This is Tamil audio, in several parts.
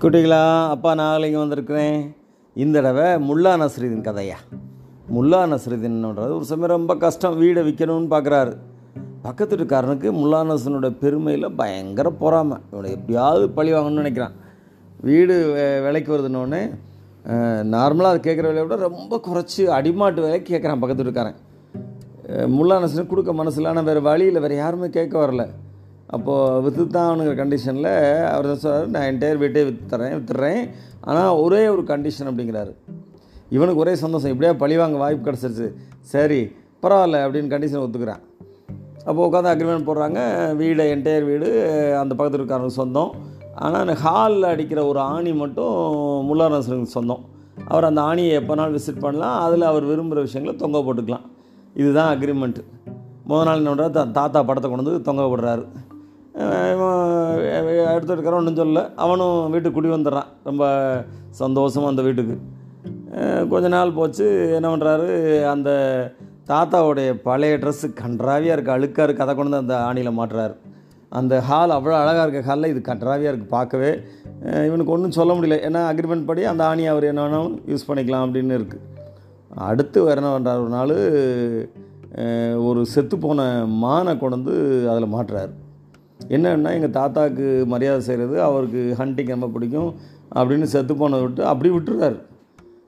குட்டிகளா அப்பா நாகலிங்கம் வந்திருக்கிறேன். இந்த தடவை முல்லா நஸ்ருதீன் கதையா? முல்லா நஸ்ருதீன்ன்றது ஒரு சமயம் ரொம்ப கஷ்டம் வீடை விற்கணும்னு பார்க்குறாரு பக்கத்து வீட்டுக்காரனுக்கு முல்லா நஸ்ரனோட பெருமையில் பயங்கர பொறாமை. இவனை எப்படியாவது பழி வாங்கணும்னு நினைக்கிறான். வீடு வே- விலைக்கு வருதுன்னொன்னே நார்மலாக அது கேட்குற விலையை விட ரொம்ப குறைச்சி அடிமாட்டு விலைக்கு கேட்குறான் பக்கத்து வீட்டுக்காரன். முல்லா நஸ்ரன் கொடுக்க மனசில் ஆனால் வேறு வழியில் வேறு யாருமே கேட்க வரல. அப்போது விற்று கண்டிஷனில் அவர் தான் சொல்கிறார் நான் என்டையர் வீட்டே விற்றுறேன் விற்றுறேன் ஆனால் ஒரே ஒரு கண்டிஷன் அப்படிங்கிறாரு. இவனுக்கு ஒரே சந்தோஷம். இப்படியே பழி வாங்க வாய்ப்பு கிடச்சிருச்சு. சரி பரவாயில்ல அப்படின்னு கண்டிஷன் ஒத்துக்கிறான். அப்போ உட்காந்து அக்ரிமெண்ட் போடுறாங்க. வீடு என்டையர் வீடு அந்த பக்கத்தில் இருக்காரங்க சொந்தம். ஆனால் அந்த ஹாலில் அடிக்கிற ஒரு ஆணி மட்டும் முல்லா நசருக்கு சொந்தம். அவர் அந்த ஆணியை எப்போனாலும் விசிட் பண்ணலாம். அதில் அவர் விரும்புகிற விஷயங்களை தொங்க போட்டுக்கலாம். இதுதான் அக்ரிமெண்ட்டு முதல் நாள் என்ன பண்ணுறாரு தா- தாத்தா படத்தை கொண்டு வந்து தொங்க போடுறாரு. எடுத்து இருக்கிறவன் ஒன்றும் சொல்லல. அவனும் வீட்டுக்கு குடி வந்துடுறான். ரொம்ப சந்தோஷமாக அந்த வீட்டுக்கு. கொஞ்ச நாள் போச்சு. என்ன பண்ணுறாரு அந்த தாத்தாவுடைய பழைய ட்ரெஸ்ஸு கன்றாவியாக இருக்குது அழுக்காக இருக்குது அதை கொண்டு வந்து அந்த ஆணியில் மாட்டுறாரு. அந்த ஹால் அவ்வளோ அழகாக இருக்க. ஹாலில் இது கன்றாவியாக இருக்குது பார்க்கவே. இவனுக்கு ஒன்றும் சொல்ல முடியல. ஏன்னா அக்ரிமெண்ட் படி அந்த ஆணியை அவர் என்ன வேணாலும் யூஸ் பண்ணிக்கலாம் அப்படின்னு இருக்குது அடுத்து வேறு என்ன பண்ணுறாரு ஒரு நாள் ஒரு செத்து போன மானை கொண்டு வந்து அதில் மாட்டுறாரு. என்னன்னா எங்கள் தாத்தாவுக்கு மரியாதை செய்கிறது அவருக்கு ஹண்டிங் ரொம்ப பிடிக்கும் அப்படின்னு செத்து போனதை விட்டு அப்படி விட்டுறாரு.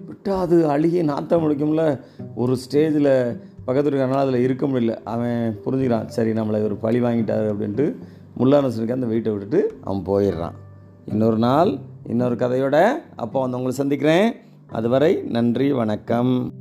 விட்டு அது அழுகி நாத்தம் முடிக்கும்ல ஒரு ஸ்டேஜில் பக்கத்து இருக்கிறனால அதில் இருக்க முடியல. அவன் புரிஞ்சுக்கிறான் சரி நம்மளை ஒரு பழி வாங்கிட்டாரு அப்படின்ட்டு முல்லா நசருக்கு அந்த வீட்டை விட்டுட்டு அவன் போயிடுறான். இன்னொரு நாள் இன்னொரு கதையோட அப்போ வந்து உங்களை சந்திக்கிறேன். அதுவரை நன்றி வணக்கம்.